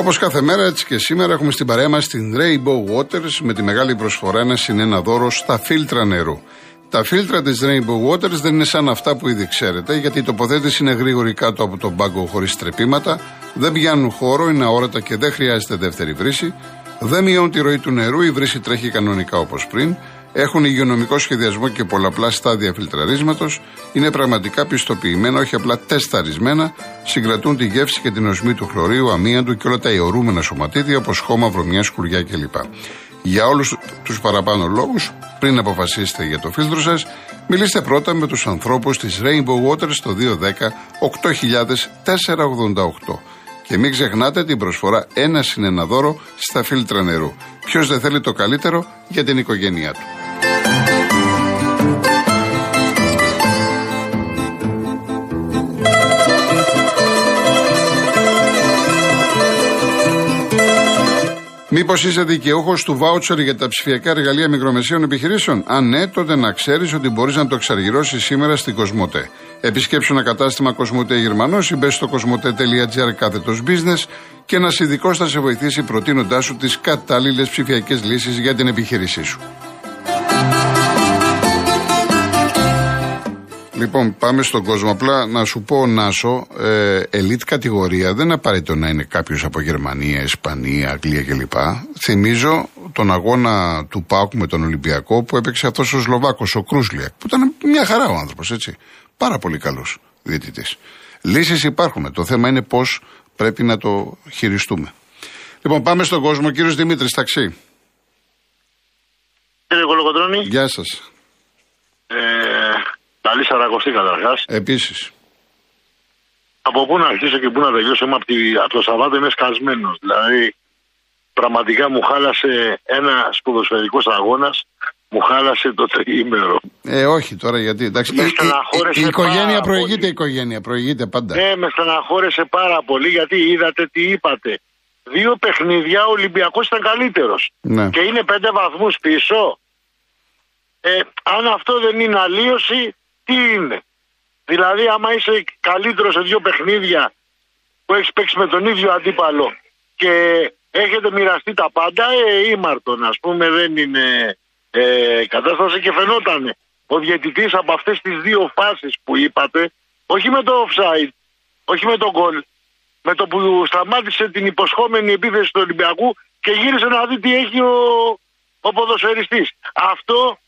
Όπως κάθε μέρα, έτσι και σήμερα, έχουμε στην παρέα μας την Rainbow Waters με τη μεγάλη προσφορά ένα συνένα δώρο στα φίλτρα νερού. Τα φίλτρα της Rainbow Waters δεν είναι σαν αυτά που ήδη ξέρετε, γιατί η τοποθέτηση είναι γρήγορη κάτω από τον πάγκο χωρίς τρεπήματα, δεν πιάνουν χώρο, είναι αόρατα και δεν χρειάζεται δεύτερη βρύση, δεν μειώνουν τη ροή του νερού, η βρύση τρέχει κανονικά όπως πριν, έχουν υγειονομικό σχεδιασμό και πολλαπλά στάδια φιλτραρίσματος, είναι πραγματικά πιστοποιημένα, όχι απλά τεσταρισμένα, συγκρατούν τη γεύση και την οσμή του χλωρίου, αμύαντου και όλα τα αιωρούμενα σωματίδια όπως χώμα, βρωμιά, σκουριά κλπ. Για όλους τους παραπάνω λόγους, πριν αποφασίσετε για το φίλτρο σας, μιλήστε πρώτα με τους ανθρώπους της Rainbow Waters στο 210 8488. Και μην ξεχνάτε την προσφορά ένα συν δώρο στα φίλτρα νερού. Ποιος δεν θέλει το καλύτερο για την οικογένειά του. Μήπως είσαι δικαιούχος του βάουτσερ για τα ψηφιακά εργαλεία μικρομεσαίων επιχειρήσεων; Αν ναι, τότε να ξέρεις ότι μπορείς να το εξαργυρώσεις σήμερα στην Κοσμοτέ. Επισκέψου ένα κατάστημα Κοσμοτέ Γερμανός ή μπες στο κοσμοτέ.gr κάθετος business και ένας ειδικός θα σε βοηθήσει προτείνοντάς σου τις κατάλληλες ψηφιακές λύσεις για την επιχείρησή σου. Λοιπόν, πάμε στον κόσμο. Απλά να σου πω, Νάσο, ε, ελίτ κατηγορία δεν είναι απαραίτητο να είναι κάποιος από Γερμανία, Ισπανία, Αγγλία κλπ. Θυμίζω τον αγώνα του Πάουκ με τον Ολυμπιακό που έπαιξε αυτός ο Σλοβάκος, ο Κρούσλιακ, που ήταν μια χαρά ο άνθρωπος, έτσι. Πάρα πολύ καλός διαιτητής. Λύσεις υπάρχουν. Το θέμα είναι πώς πρέπει να το χειριστούμε. Λοιπόν, πάμε στον κόσμο. Κύριος Δημήτρης, ταξί. Κύριε Κολοκοντρώνη. Γεια σας. Ε, Καλή Σαρακοστή καταρχάς. Επίσης. Από πού να αρχίσω και πού να τελειώσω, είμαι από, τη, από το Σαββάτο είμαι σκασμένος. Δηλαδή, πραγματικά μου χάλασε ένα σπουδοσφαιρικός αγώνας, μου χάλασε το τριήμερο. Ε, όχι τώρα γιατί. Εντάξει, με η, η, η, οικογένεια προηγείται, πολύ. η οικογένεια προηγείται πάντα. Ναι, με στεναχώρεσε πάρα πολύ γιατί είδατε τι είπατε. Δύο παιχνίδια ο Ολυμπιακός ήταν καλύτερος. Ναι. Και είναι πέντε βαθμούς πίσω. Ε, αν αυτό δεν είναι αλλίωση, τι είναι; Δηλαδή, άμα είσαι καλύτερος σε δύο παιχνίδια που έχεις παίξει με τον ίδιο αντίπαλο και έχετε μοιραστεί τα πάντα, ε, ήμαρτον, ας πούμε, δεν είναι ε, κατάσταση και φαινόταν ο διαιτητής από αυτές τις δύο φάσεις που είπατε, όχι με το offside, όχι με το goal, με το που σταμάτησε την υποσχόμενη επίθεση του Ολυμπιακού και γύρισε να δει τι έχει ο, ο ποδοσφαιριστής. Αυτό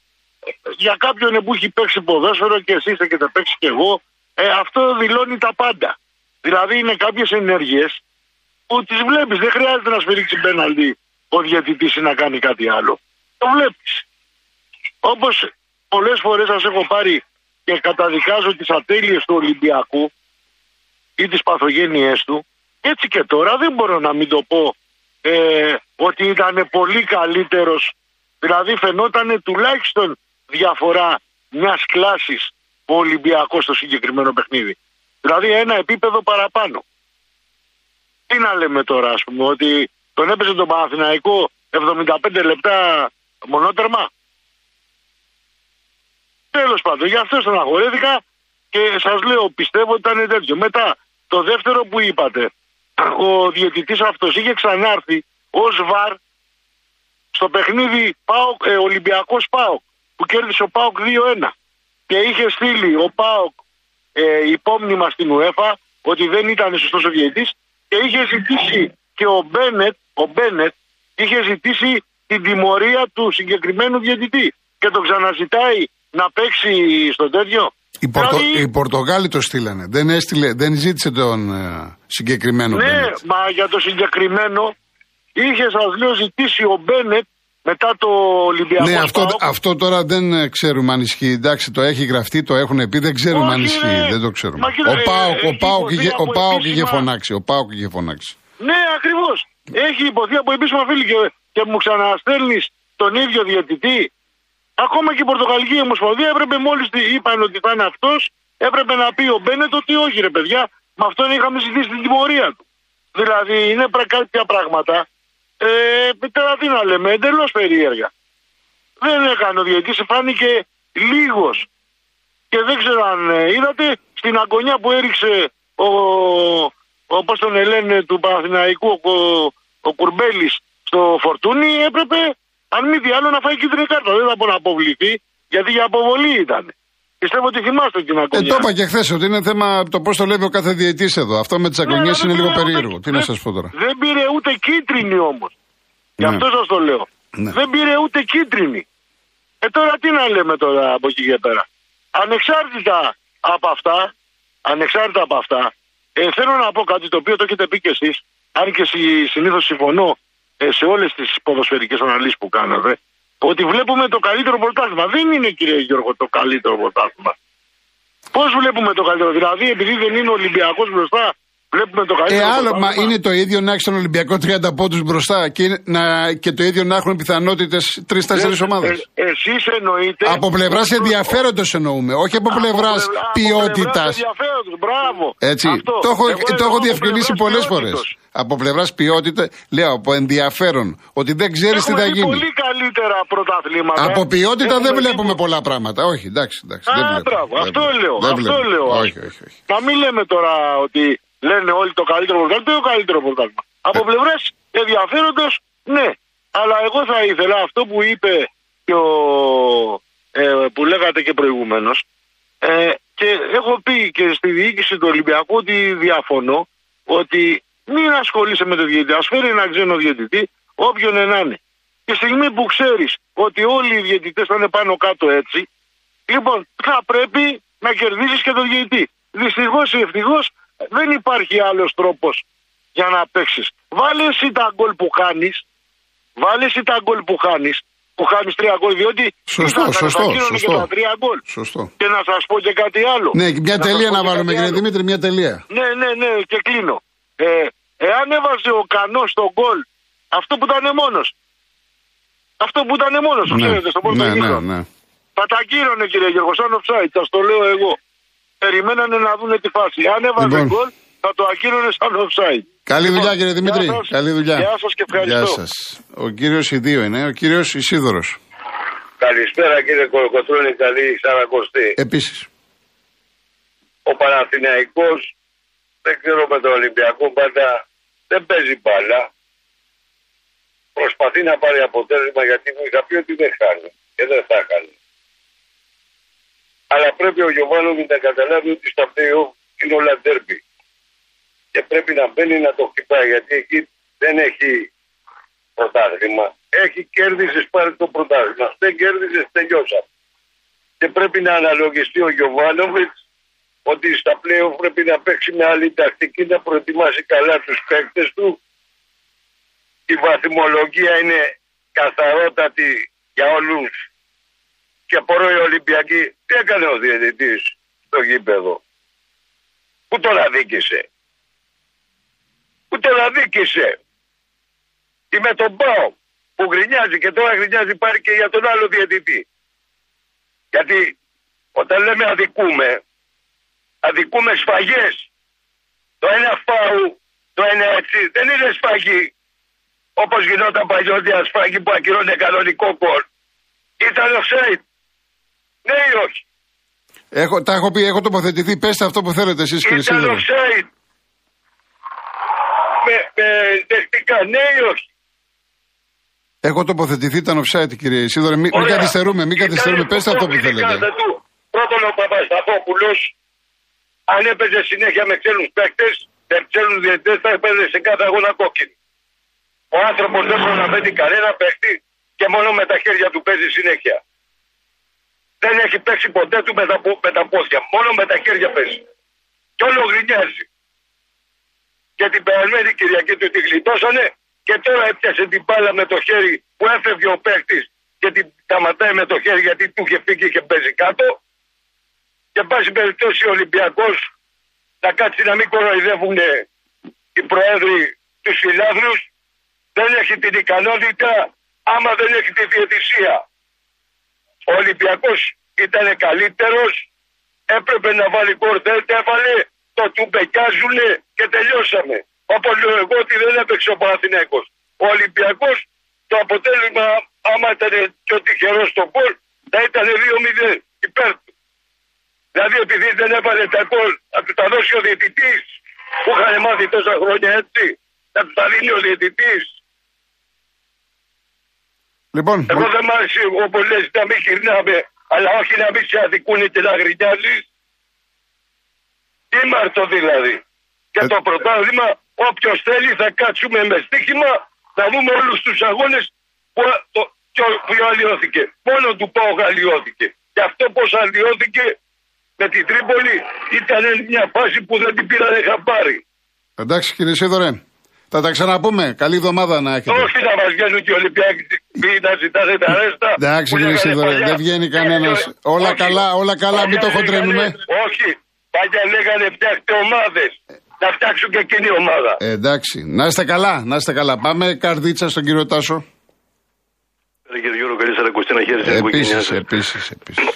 για κάποιον που έχει παίξει ποδόσφαιρο και εσείς έχετε παίξεις και εγώ, ε, αυτό δηλώνει τα πάντα. Δηλαδή είναι κάποιες ενέργειες που τις βλέπεις, δεν χρειάζεται να σφυρίξει πέναλτι ο διαιτητής ή να κάνει κάτι άλλο. Το βλέπεις. Όπως πολλές φορές σας έχω πάρει και καταδικάζω τις ατέλειες του Ολυμπιακού ή τις παθογένειές του, έτσι και τώρα δεν μπορώ να μην το πω ε, ότι ήταν πολύ καλύτερος Δηλαδή φαινόταν τουλάχιστον διαφορά μιας κλάσης ο Ολυμπιακός στο συγκεκριμένο παιχνίδι. Δηλαδή ένα επίπεδο παραπάνω. Τι να λέμε τώρα, ας πούμε, ότι τον έπαιζε τον Παναθηναϊκό 75 λεπτά μονότερμα; Τέλος πάντων, γι' αυτό στεναχωρέθηκα και σας λέω, πιστεύω ότι ήταν τέτοιο. Μετά, το δεύτερο που είπατε, ο διαιτητής αυτός είχε ξανάρθει ως βαρ στο παιχνίδι Πάοκ, ε, Ολυμπιακός Πάοκ που κέρδισε ο Πάοκ 2-1 και είχε στείλει ο Πάοκ ε, υπόμνημα στην UEFA ότι δεν ήταν σωστός ο διαιτητής και είχε ζητήσει και ο Μπένετ, ο Μπένετ είχε ζητήσει την τιμωρία του συγκεκριμένου διαιτητή και τον ξαναζητάει να παίξει στο τέτοιο. Οι, Πορτο... δηλαδή... οι Πορτογάλοι το στείλανε. Δεν, έστειλε, δεν ζήτησε τον ε, συγκεκριμένο Ναι, μα για το συγκεκριμένο είχε σας λέω ζητήσει ο Μπένετ μετά το Ολυμπιακό. Ναι, αυτό, αυτό τώρα δεν ε, ξέρουμε αν ισχύει. Εντάξει, το έχει γραφτεί, το έχουν πει, δεν ξέρουμε Όχι, αν ισχύει. Ναι. Δεν το ξέρουμε. Μα, κοίτα, ο Πάοκ, ε, ο Πάοκ, είχε, ο Πάοκ επίσημα... είχε φωνάξει. Ο Πάοκ είχε φωνάξει. Ναι, ακριβώς. Έχει υποθεί από επίσημα φίλη και, και μου ξαναστέλνεις τον ίδιο διαιτητή. Ακόμα και η Πορτογαλική Ομοσπονδία έπρεπε μόλις είπαν ότι θα είναι αυτός, έπρεπε να πει ο Μπένετ ότι όχι, ρε παιδιά, με αυτόν είχαμε ζητήσει την τιμωρία του. Δηλαδή είναι κάποια πράγματα. Ε, τώρα τι να λέμε, εντελώς περίεργα δεν έκανε ο διαιτητής, φάνηκε λίγος. Και δεν ξέρω αν ε, είδατε στην αγωνιά που έριξε ο, ο όπως τον λένε του Παναθηναϊκού, ο, ο Κουρμπέλης στο φορτούνι, έπρεπε αν μη τι άλλο να φάει κίτρινη κάρτα. Δεν θα μπορεί να αποβληθεί, γιατί για αποβολή ήταν. Πιστεύω ότι θυμάστε την ακόμη. Ε, το είπα και χθες ότι είναι θέμα το πώς το λέει ο κάθε διαιτής εδώ. Αυτό με τις ακονιέ ναι, είναι λίγο περίεργο. Τι να σας πω τώρα. Δεν πήρε ούτε κίτρινη όμως. Γι' αυτό ναι. σας το λέω. Ναι. Δεν πήρε ούτε κίτρινη. Ε τώρα τι να λέμε τώρα από εκεί και πέρα. Ανεξάρτητα από αυτά, ανεξάρτητα από αυτά, ε, θέλω να πω κάτι το οποίο το έχετε πει και εσείς, αν και συνήθως συμφωνώ ε, σε όλες τις ποδοσφαιρικές αναλύσεις που κάνατε, ότι βλέπουμε το καλύτερο πρωτάθλημα. Δεν είναι, κύριε Γιώργο, το καλύτερο πρωτάθλημα. Πώς βλέπουμε το καλύτερο, δηλαδή επειδή δεν είναι Ολυμπιακός μπροστά, βλέπουμε το καλύτερο. Ε, άλλο, μα είναι το ίδιο να έχεις τον Ολυμπιακό 30 πόντους μπροστά και, να, και το ίδιο να έχουν πιθανότητες τρει-τέσσερι ομάδες. Ε, Εσείς εννοείτε. Από πλευράς ενδιαφέροντος εννοούμε, όχι από πλευράς ποιότητας. Μπράβο. Έτσι. Αυτό. Το έχω, το έχω διευκρινίσει πολλές φορές. Από πλευράς ποιότητας, λέω από ενδιαφέρον. Ότι δεν ξέρεις τι θα γίνει. πολύ καλύτερα πρωταθλήματα. Από ποιότητα δεν βλέπουμε πολλά πράγματα. Όχι, εντάξει. εντάξει Α, δεν μπράβο. Αυτό λέω. αυτό λέω. Όχι, όχι, όχι. Να μην λέμε τώρα ότι λένε όλοι το καλύτερο πρωτάθλημα. Δεν είναι το καλύτερο πρωτάθλημα. Από ε. πλευράς ενδιαφέροντος, ναι. Αλλά εγώ θα ήθελα αυτό που είπε και ο, ε, που λέγατε και προηγουμένως. Ε, και έχω πει και στη διοίκηση του Ολυμπιακού ότι διαφωνώ ότι μην ασχολείσαι με το διαιτητή. Α φέρει ένα ξένο διαιτητή, όποιον να είναι. Και στιγμή που ξέρεις ότι όλοι οι διαιτητές θα είναι πάνω κάτω έτσι, λοιπόν θα πρέπει να κερδίσεις και τον διαιτητή. Δυστυχώς ή ευτυχώς δεν υπάρχει άλλος τρόπος για να παίξεις. Βάλες εσύ τα γκολ που χάνει. Βάλες εσύ τα γκολ που χάνει. Που χάνει τρία γκολ, διότι. Σωστό, σωστό. σωστό. Και τρία γκολ. Σωστό. Και να σας πω και κάτι άλλο. Ναι, μια να τελεία να βάλουμε, κύριε Δημήτρη, μια τελεία. Ναι, ναι, ναι, και κλείνω. Ε, εάν έβαζε ο Κανός στον γκολ αυτό που ήταν μόνος. Αυτό που ήταν μόνος, ναι, ξέρετε, στο πρώτο ναι, ναι, ναι. Θα τα κύρωνε κύριε Γιώργος, σαν offside, σας το λέω εγώ περιμένανε να δουν τη φάση. Αν έβαζε λοιπόν. γκολ, θα το ακύρωνε σαν offside. Καλή λοιπόν, δουλειά κύριε Δημήτρη. Γεια σας. Καλή δουλειά. Γεια σας και ευχαριστώ. Γεια σας. Ο κύριος Ιδίο είναι, ο κύριος Ισίδωρος. Καλησπέρα κύριε Κολοκοτρώνη, καλή ξανακοστή. Επίσης. Ο Παναθηναϊκός, δεν ξέρω με τον Ολυμπιακό πάντα, δεν παίζει μπάλα. Προσπαθεί να πάρει αποτέλεσμα γιατί μου είχα πει ότι δεν χάνει και δεν θα χάνει. Αλλά πρέπει ο Γιωβάνοβι να καταλάβει ότι στα πλέον είναι όλα τέρπι. Και πρέπει να μπαίνει να το χτυπάει γιατί εκεί δεν έχει πρωτάθλημα. Έχει κέρδισες πάρει το πρωτάθλημα. Δεν κέρδισες, τελειώσα. Και πρέπει να αναλογιστεί ο Γιωβάνοβιτς ότι στα πλέον πρέπει να παίξει με άλλη τακτική, να προετοιμάσει καλά τους παίκτες του. Η βαθμολογία είναι καθαρότατη για όλους και απορώ οι Ολυμπιακοί τι έκανε ο διαιτητής στο γήπεδο; Πού τον αδίκησε; Πού τον αδίκησε; Ή με τον Πάο που γκρινιάζει και τώρα γκρινιάζει πάρει και για τον άλλο διαιτητή. Γιατί όταν λέμε αδικούμε, αδικούμε σφαγές. Το ένα φάου, το ένα έτσι, δεν είναι σφαγή όπως γινόταν παλιότερα σφαγή που ακυρώνει κανονικό κόλ. Ήταν offside. Ναι ή όχι; Έχω, τα έχω πει, έχω τοποθετηθεί. Πέστε αυτό που θέλετε εσείς, κύριε Σίδωρο. Ήταν Με, με δεχτικά, ναι ή όχι. Έχω τοποθετηθεί, ήταν offside, κύριε Σίδωρο. Μην, μην καθυστερούμε, μην καθυστερούμε. Πέστε αυτό που θέλετε. Πρώτον, ο Παπασταθόπουλο, αν έπαιζε συνέχεια με ξένους παίκτες, με ξένους διαιτητές, θα έπαιζε σε κάθε αγώνα κόκκινη. Ο άνθρωπος δεν προλαβαίνει κανένα παίκτη και μόνο με τα χέρια του παίζει συνέχεια δεν έχει παίξει ποτέ του με τα, με τα πόδια. Μόνο με τα χέρια παίζει. Και όλο γρινιάζει. Και την περασμένη Κυριακή του τη γλιτώσανε και τώρα έπιασε την μπάλα με το χέρι που έφευγε ο παίχτη και την σταματάει με το χέρι γιατί του είχε φύγει και παίζει κάτω. Και πάση περιπτώσει ο Ολυμπιακός να κάτσει να μην κοροϊδεύουν οι προέδροι τους φιλάθλους. Δεν έχει την ικανότητα άμα δεν έχει τη διαιτησία. Ο Ολυμπιακός ήταν καλύτερος. Έπρεπε να βάλει γκολ. Δεν έβαλε. Το τουμπεκιάζουνε και τελειώσαμε. Όπως λέω εγώ ότι δεν έπαιξε ο Παναθυνέκο. Ο Ολυμπιακός το αποτέλεσμα, άμα ήταν πιο τυχερός στο γκολ, θα ήταν 2-0 υπέρ του. Δηλαδή επειδή δεν έβαλε τα γκολ, θα του τα δώσει ο διαιτητής. που είχαν μάθει τόσα χρόνια έτσι. Να του τα δίνει ο διαιτητής. Λοιπόν, Εγώ δεν μ' άρεσε όπως λες να μην γυρνάμε, αλλά όχι να μην σε αδικούν και να γρινιάζει. Ήμαρτο δηλαδή. Και Ε- το πρωτάθλημα, όποιος θέλει θα κάτσουμε με στοίχημα να δούμε όλους τους αγώνες που, το, ποιο, ποιο αλλοιώθηκε. Μόνο του Πάοκ αλλοιώθηκε. Και αυτό πώς αλλοιώθηκε με την Τρίπολη ήταν μια φάση που δεν την πήρανε χαμπάρι. εντάξει κύριε Σίδωρε, θα τα ξαναπούμε. Καλή εβδομάδα να έχετε. Όχι να μας βγαίνουν και οι Ολυμπιακοί να ζητάνε τα ρέστα. Εντάξει που κύριε λέγανε Σίδωρε, παλιά. δεν βγαίνει κανένας. Όχι, Όλα όχι. καλά, όλα καλά, μην το Παλιά χοντρένουμε. λέγανε- Όχι. Παλιά λέγανε φτιάχτε ομάδες. Να φτιάξουν και εκείνη η ομάδα. Ε, εντάξει, να είστε καλά, να είστε καλά. Πάμε καρδίτσα στον κύριο Τάσο. Κύριε Γιώργο, καλή σας ακουστή να χαίρεστε την οικογένειά Επίση, σα. επίσης, επίσης.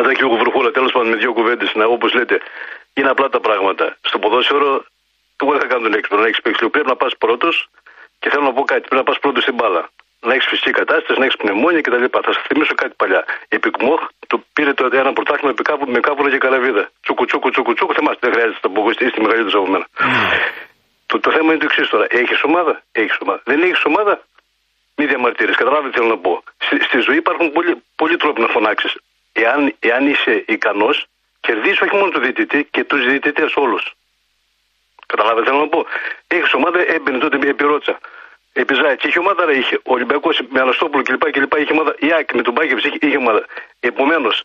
Εδώ και λίγο βροχούλα, τέλος πάντων με δύο κουβέντες. Να όπως λέτε, είναι απλά τα πράγματα. Στο ποδόσφαιρο, εγώ δεν θα κάνω τον έξυπνο. Να έχεις παίξει, πρέπει να πας πρώτος και θέλω να πω κάτι. Πρέπει να πας πρώτος στην μπάλα. Να έχεις φυσική κατάσταση, να έχεις πνευμόνια κτλ. Θα σα θυμίσω κάτι παλιά. Η Επικμόχ το πήρε το ένα πρωτάθλημα με κάπου- με κάπουρα και καλαβίδα. Τσούκου, τσούκου, τσούκου, τσούκου. Θυμάστε, δεν χρειάζεται να το πω. εγώ, Είστε μεγαλύτερο από μένα. Το, το θέμα είναι το εξής τώρα. Έχεις ομάδα, έχεις ομάδα. Δεν έχεις ομάδα, μη διαμαρτύρε. Καταλάβετε τι θέλω να πω. Στη, στη ζωή υπάρχουν πολλοί, πολλοί τρόποι να φωνάξεις. Εάν, εάν είσαι ικανός, κερδίζει όχι μόνο τον διαιτητή και τους διαιτητές όλους. Καταλάβετε τι θέλω να πω; Έχει ομάδα, έμπαινε τότε μια επιρώτσα. Επιζάει και είχε ομάδα, ρε, είχε. Ο Ολυμπιακός με Αναστόπουλο κλπ. κλπ. Είχε ομάδα. Η Άκη με τον Μπάγκεβιτ είχε, είχε ομάδα. Επομένως,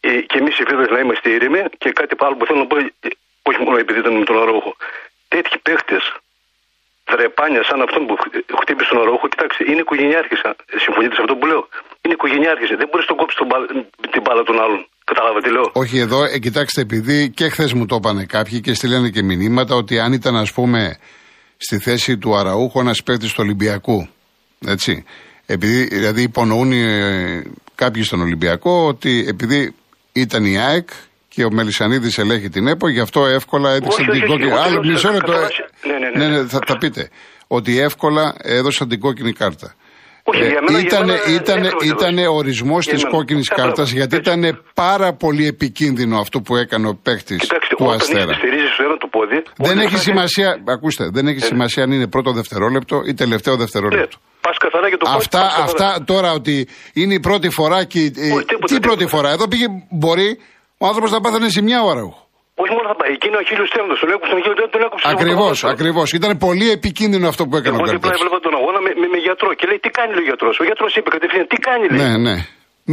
ε, και εμείς οι φίλοι να είμαστε ήρεμοι και κάτι άλλο που θέλω να πω, ε, όχι μόνο επειδή ήταν με τον Αρόχο. Τέτοιοι παίχτε δρεπάνια σαν αυτόν που χ- χτύπησε τον Αρόχο, κοιτάξτε, είναι οικογενειάρχη. Συμφωνείτε σε αυτό που λέω. Είναι οικογενειάρχη. Δεν μπορεί να τον κόψεις τον μπάλα- την μπάλα των άλλων. Κατάλαβε τι λέω. Όχι εδώ, ε, κοιτάξτε, επειδή και χθες μου το είπανε κάποιοι και στείλανε και μηνύματα ότι αν ήταν, ας πούμε, στη θέση του Αραούχου ένας παίκτης του Ολυμπιακού. Έτσι. Επειδή, δηλαδή, υπονοούν ε, κάποιοι στον Ολυμπιακό ότι επειδή ήταν η ΑΕΚ και ο Μελισανίδης ελέγχει την ΕΠΟ, γι' αυτό εύκολα έδειξε Όχι, την όχι, κόκκινη. όχι, Άλλο όχι, μισό όχι, λεπτό. κατά ε, βάση- ναι, ναι, ναι. ναι, θα τα πείτε. Ότι εύκολα έδωσαν την κόκκινη κάρτα. Όχι, για μένα- για ήτανε, μένα ήτανε, εύκολα ήτανε έδωσε. ορισμός Για της μένα. κόκκινης Ε, κάρτας μπράβο. γιατί Έτσι. ήταν πάρα πολύ επικίνδυνο αυτό που έκανε ο παίκτης Κοιτάξτε, του όταν Αστέρα. στηρίζεις στο ένα το πόδι. Δεν όταν έχει θα- σημασία, ακούστε, δεν έχει σημασία αν είναι πρώτο δευτερόλεπτο ή τελευταίο Ναι, δευτερόλεπτο. πας καθαρά για το πόδι. Αυτά, πας καθαρά. αυτά τώρα ότι είναι η πρώτη φορά και. ε, Όχι, τίποτα, τι τίποτα. πρώτη φορά, εδώ πήγε, μπορεί ο άνθρωπος να πάθανε ζημιά ο Αραούχο. Όχι μόνο θα πάει. Εκείνο ο χίλιος τέρνο. Τον έκοψε τον χίλιο τέρνο, τον έκοψε. Ακριβώς, ακριβώς. Ήταν πολύ επικίνδυνο αυτό που έκανε ο Εγώ δίπλα Κάρτερ. έβλεπα τον αγώνα με, με, με γιατρό και λέει τι κάνει λέει, ο γιατρός; Ο γιατρός είπε κατευθείαν τι κάνει λέει; Ναι, ναι.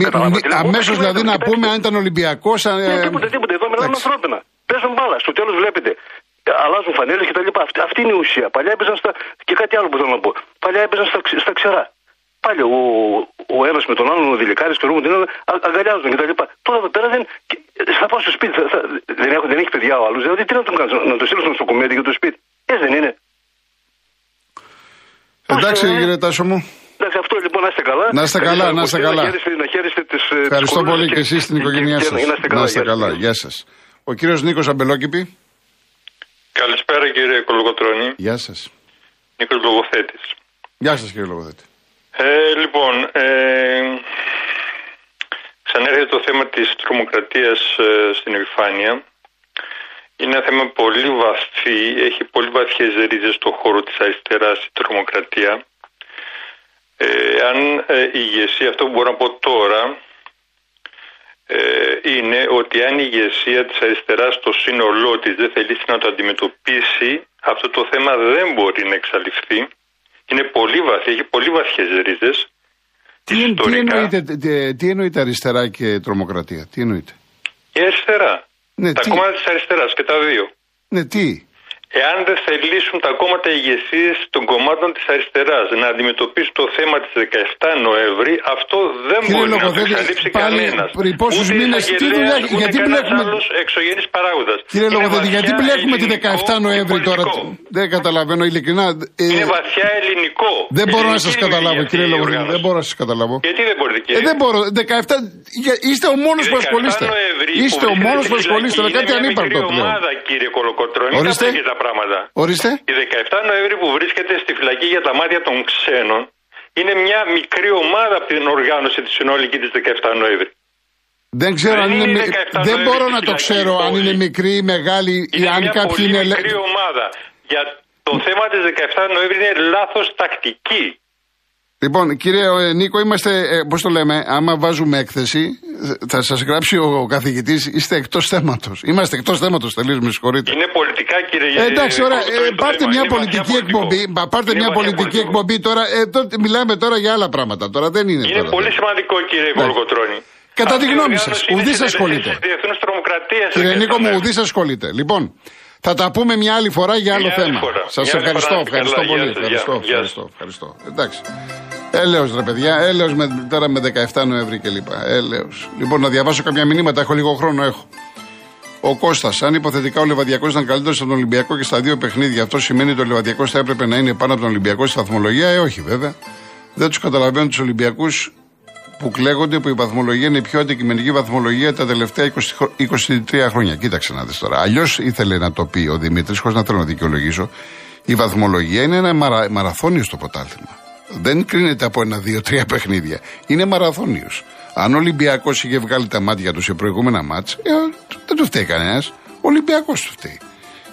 Καταλάβατε, λοιπόν, Αμέσως όχι, δηλαδή να κοιτάξτε. πούμε αν ήταν Ολυμπιακός. Ναι, τίποτα, τίποτα. Εδώ μιλάμε εντάξει. ανθρώπινα. Παίζουν μπάλα. Στο τέλος βλέπετε. ε, Αλλάζουν φανέλες και τα λοιπά. Αυτή, αυτή είναι η ουσία. Παλιά έπαιζαν στα. και κάτι άλλο που θέλω να πω. Παλιά έπαιζαν στα, ξ- στα ξερά. Πάλι ο, ο ένας με τον άλλον, ο Δηλικάρης, το ρούμο, την άλλη, α- αγκαλιάζουν και τα λοιπά. Τώρα εδώ πέρα δεν. και- θα πάω στο σπίτι. Θα, θα, δεν, έχω, δεν έχει παιδιά ο άλλος. Δηλαδή τι να τον κάνω, να το στείλω στο νοσοκομείο για το σπίτι. Έτσι δεν είναι. Εντάξει, Πώς, ε, κύριε Τάσο μου. Εντάξει, αυτό λοιπόν να είστε καλά. Να είστε Καλή καλά, να είστε σας καλά. Να χαίρεστε, να χαίρεστε τις, ε, τις Ευχαριστώ κοπέλες πολύ και- και εσείς στην και- οικογένειά και- σας. Να είστε καλά. Να είστε γεια σας. καλά. Γεια σας. Ο κύριος Νίκος Αμπελόκηπη. Καλησπέρα κύριε Κολογοτρώνη, Γεια σας. Νίκος Λογοθέτης. Γεια σας, κύριε Λογοθέτη. Ε, λοιπόν, ε, ξανέρχεται το θέμα της τρομοκρατίας ε, στην επιφάνεια. Είναι ένα θέμα πολύ βαθύ, έχει πολύ βαθιές ρίζες στον χώρο της αριστεράς η τρομοκρατία. Ε, αν ε, η ηγεσία, αυτό που μπορώ να πω τώρα, ε, είναι ότι αν η ηγεσία της αριστεράς στο σύνολό της δεν θελήσει να το αντιμετωπίσει, αυτό το θέμα δεν μπορεί να εξαλειφθεί. Είναι πολύ βαθύ, έχει πολύ βαθιές ρίζες. Τι, εν- τι, ιστορικά; εννοείται, τι, τι εννοείται αριστερά και τρομοκρατία, τι εννοείται; Η αριστερά. Ναι, τα τι; κόμματα της αριστεράς και τα δύο. Ναι, τι; Εάν δεν θελήσουν τα κόμματα ηγεσίες των κομμάτων της αριστεράς να αντιμετωπίσουν το θέμα της 17 Νοέμβρη, αυτό δεν Κύριε μπορεί να το Λογοθέτη, εξαλείψει πάλι κανένας. πριν πόσους Ούτε μήνες, τι εισαγγελέας, δουλειά- ούτε γιατί κανένας μπλέκουμε- άλλος εξωγενής παράγοντας. Κύριε Είναι Λογοθέτη, γιατί βαθιά μπλέκουμε τη ελληνικό 17 Νοέμβρη και τώρα; πολιτικό. Δεν καταλαβαίνω ειλικρινά. Ε, Είναι βαθιά ελληνικό. δεν μπορώ να Ελληνική σα καταλάβω, δημιουργία κύριε αυτή η Λογοθέτη. οργάνωση. Δεν μπορώ να σας καταλάβω. Γιατί δεν μπορείτε, Ε, κύριε. δεν μπορώ. 17. για- Είστε ο μόνος Η που 17 ασχολείστε. Νοεμβρίου Είστε ο βρίσκεται μόνος στη που ασχολείστε. φυλακή. Με κάτι Είναι μια ανύπαρκτο μικρή πλέον. ομάδα, κύριε Κολοκοτρώνη. Μην Ορίστε. Τα πήγε τα πράγματα. Ορίστε. Η 17 Νοεμβρίου που βρίσκεται στη φυλακή για τα μάτια των ξένων είναι μια μικρή ομάδα από την οργάνωση της συνολική της 17 Νοεμβρίου. Δεν ξέρω Δεν αν είναι. είναι μι- 17 Δεν Νοέμβρη μπορώ στη να το φυλακή ξέρω αν πόλη. είναι μικρή ή μεγάλη ή Είναι αν μια κάποιοι πολύ είναι. λε- μικρή ομάδα. Για το θέμα της 17 Νοέμβρη είναι λάθος τακτική. Λοιπόν, κύριε ε, Νίκο, είμαστε, πώς το λέμε, άμα βάζουμε έκθεση, ε, θα σας γράψει ο, ο καθηγητής, είστε εκτός θέματος. Είμαστε εκτός θέματος, τελείω, με συγχωρείτε. Είναι πολιτικά κύριε Ε, εντάξει, ωραία. αυτό Ε, είναι το πάρτε θέμα. μια Είναι βαθιά πολιτική πολιτικό. εκπομπή. Μα, πάρτε Είναι μια βαθιά πολιτική πολιτικό. εκπομπή τώρα. Ε, τότε μιλάμε τώρα για άλλα πράγματα. Τώρα δεν είναι. Είναι τώρα. πολύ σημαντικό κύριε Ναι. Κολοκοτρώνη. Κατά τη Αυτή η γνώμη οργάνωση σας, είναι ουδής στη ασχολείται. διεθνή- στη διεθνούς τρομοκρατίας, Κύριε κύριε Νίκο μου, Σταμέρη. ουδής ασχολείται. Λοιπόν, θα τα πούμε μια άλλη φορά για άλλο Μια άλλη θέμα. φορά. Σας Μια άλλη ευχαριστώ, φορά. ευχαριστώ Καλά, πολύ. γεια σας, Ευχαριστώ, γεια. Γεια ευχαριστώ, ευχαριστώ. Εντάξει. Έλεος ρε παιδιά, έλεος με, τώρα με 17 Νοέμβρη κλπ. Έλεος. Λοιπόν, να διαβάσω κάποια μηνύματα, έχω λίγο χρόνο, έχω. Ο Κώστας, αν υποθετικά ο Λεβαδιακός ήταν καλύτερος από τον Ολυμπιακό και στα δύο παιχνίδια, αυτό σημαίνει ότι ο Λεβαδιακός θα έπρεπε να είναι πάνω από τον Ολυμπιακό στη βαθμολογία; Ε, όχι βέβαια. Δεν τους καταλαβαίνω τους Ολυμπιακούς που κλαίγονται που η βαθμολογία είναι η πιο αντικειμενική βαθμολογία τα τελευταία 20, χρο- 23 χρόνια. Κοίταξε να δεις τώρα. Αλλιώς ήθελε να το πει ο Δημήτρης, χωρίς να θέλω να δικαιολογήσω. Η βαθμολογία είναι ένα μαρα, μαραθώνιο στο πρωτάθλημα. Δεν κρίνεται από ένα, δύο, τρία παιχνίδια. Είναι μαραθώνιος. Αν ο Ολυμπιακός είχε βγάλει τα μάτια του σε προηγούμενα μάτς, ε, δεν του φταίει κανένας. Ο Ολυμπιακός του φταίει.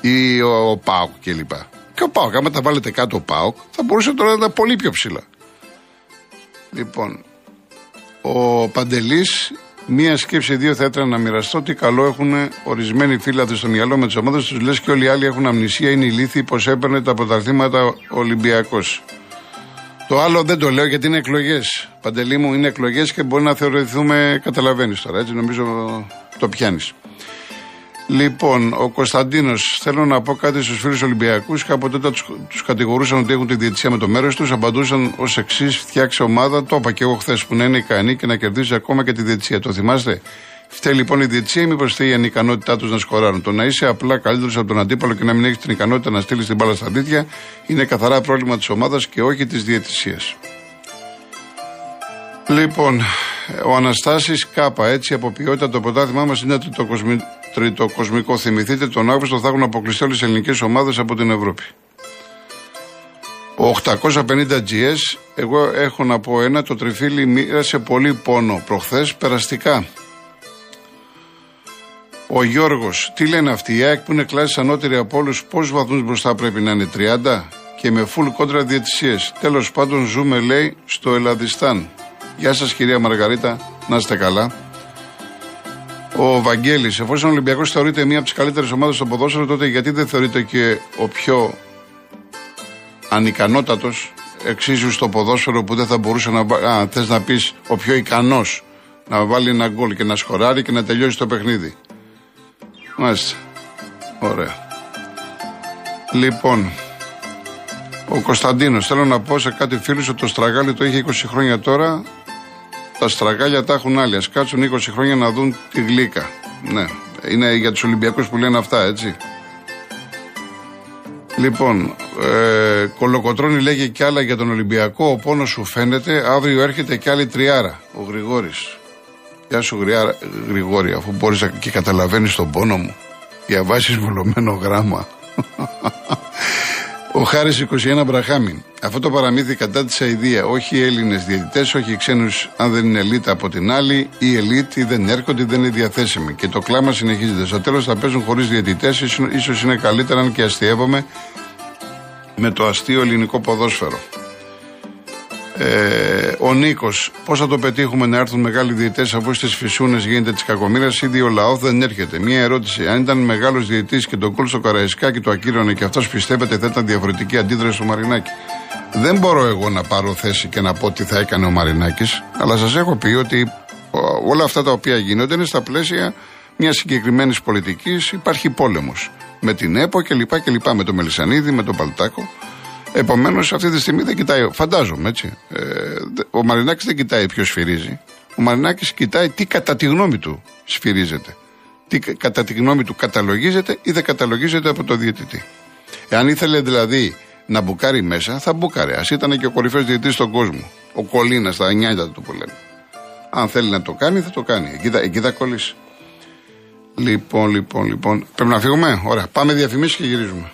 Ή ο, ο Πάοκ κλπ. Και ο Πάοκ, άμα τα βάλετε κάτω ο Πάοκ, θα μπορούσε τώρα να ήταν πολύ πιο ψηλά. Λοιπόν, ο Παντελής, μία σκέψη, δύο θα έτρενα να μοιραστώ. Τι καλό έχουν ορισμένοι φίλοι στο μυαλό με τις ομάδες τους. Λες και όλοι οι άλλοι έχουν αμνησία, είναι ηλίθιοι πως έπαιρνε τα πρωταθλήματα ο Ολυμπιακός. Το άλλο δεν το λέω γιατί είναι εκλογές. Παντελή μου, είναι εκλογές και μπορεί να θεωρηθούμε. Καταλαβαίνεις τώρα, έτσι νομίζω το πιάνεις. Λοιπόν, ο Κωνσταντίνος, θέλω να πω κάτι στους φίλους Ολυμπιακούς. Κάποτε όταν τους κατηγορούσαν ότι έχουν τη διαιτησία με το μέρος τους, απαντούσαν ως εξής: Φτιάξε ομάδα, το είπα και εγώ χθες, που να είναι ικανή και να κερδίζει ακόμα και τη διαιτησία. Το θυμάστε; Φταίει λοιπόν η διαιτησία ή μήπως φταίει η ανικανότητά τους να σκοράρουν. Το να είσαι απλά καλύτερος από τον αντίπαλο και να μην έχεις την ικανότητα να στείλεις την μπάλα στα δίκτυα είναι καθαρά πρόβλημα της ομάδας και όχι της διαιτησίας. Λοιπόν, ο Αναστάσης Κάπα, έτσι από ποιότητα το πρωτάθλημά μας είναι τριτοκοσμι... τριτοκοσμικό. Θυμηθείτε, τον Αύγουστο θα έχουν αποκλειστεί όλες οι ελληνικές ομάδες από την Ευρώπη. Ο 850 GS, εγώ έχω να πω ένα, το τριφύλι μοίρασε πολύ πόνο προχθές, περαστικά. Ο Γιώργος, τι λένε αυτοί, η ΑΕΚ που είναι κλάσης ανώτερη από όλους, πόσους βαθμούς μπροστά πρέπει να είναι, 30 και με full κόντρα διαιτησίες. Τέλος πάντων, ζούμε, λέει, στο Ελλαδιστάν. Γεια σας, κυρία Μαργαρίτα, να είστε καλά. Ο Βαγγέλης, εφόσον ο Ολυμπιακός θεωρείται μία από τις καλύτερες ομάδες στο ποδόσφαιρο, τότε γιατί δεν θεωρείται και ο πιο ανικανότατος εξίσου στο ποδόσφαιρο που δεν θα μπορούσε να. βα- Α, θες να πεις ο πιο ικανός να βάλει ένα γκολ και να σκοράρει και να τελειώσει το παιχνίδι. Μάλιστα. Ωραία. Λοιπόν, ο Κωνσταντίνος, θέλω να πω σε κάτι φίλου ότι το στραγάλι το είχε 20 χρόνια τώρα. Τα στραγάλια τα έχουν άλλοι. Α κάτσουν 20 χρόνια να δουν τη γλύκα. Ναι. Είναι για τους Ολυμπιακούς που λένε αυτά, έτσι. Λοιπόν, ε, Κολοκοτρώνη λέγει κι άλλα για τον Ολυμπιακό. Ο πόνος σου φαίνεται. Αύριο έρχεται κι άλλη τριάρα. Ο Γρηγόρης. Γεια σου, Γριά- Γρηγόρη, αφού μπορείς και καταλαβαίνεις τον πόνο μου. Διαβάσεις βουλωμένο γράμμα. Ο Χάρης 21 Μπραχάμιν. Αυτό το παραμύθι κατά της αηδία. Όχι οι Έλληνες διαιτητές, όχι οι ξένους, αν δεν είναι ελίτ από την άλλη. Οι ελίτ ή δεν έρχονται ή δεν είναι διαθέσιμοι. Και το κλάμα συνεχίζεται. Στο τέλος θα παίζουν χωρίς διαιτητές. ίσως είναι καλύτερα αν και αστείευομαι με το αστείο ελληνικό ποδόσφαιρο. Ε, ο Νίκος, πώς θα το πετύχουμε να έρθουν μεγάλοι διαιτητές αφού στις φυσούνες γίνεται της κακομοίρας, ήδη ο λαός δεν έρχεται; Μία ερώτηση. Αν ήταν μεγάλος διαιτητής και τον κόλ στο Καραϊσκάκι του ακύρωνε και αυτός πιστεύετε θα ήταν διαφορετική αντίδραση του Μαρινάκη; Δεν μπορώ εγώ να πάρω θέση και να πω τι θα έκανε ο Μαρινάκης, αλλά σας έχω πει ότι ο, όλα αυτά τα οποία γίνονται είναι στα πλαίσια μιας συγκεκριμένης πολιτικής. Υπάρχει πόλεμος. Με την ΕΠΟ κλπ. κλπ. Με το Μελισανίδη, με τον Παλτάκο. Επομένως, αυτή τη στιγμή δεν κοιτάει, φαντάζομαι έτσι. Ε, δε- ο Μαρινάκης δεν κοιτάει ποιος σφυρίζει. Ο Μαρινάκης κοιτάει τι κατά τη γνώμη του σφυρίζεται. Τι κα- κατά τη γνώμη του καταλογίζεται ή δεν καταλογίζεται από το διαιτητή. Εάν ήθελε δηλαδή να μπουκάρει μέσα, θα μπουκάρει. Α ήταν και ο κορυφαίος διαιτητής στον κόσμο. Ο Κολίνας, στα νιάτα του που λένε. Αν θέλει να το κάνει, θα το κάνει. Εκεί θα, εκεί θα κολλήσει. Λοιπόν, λοιπόν, λοιπόν. Πρέπει να φύγουμε; Ωραία. Πάμε διαφημίσεις και γυρίζουμε.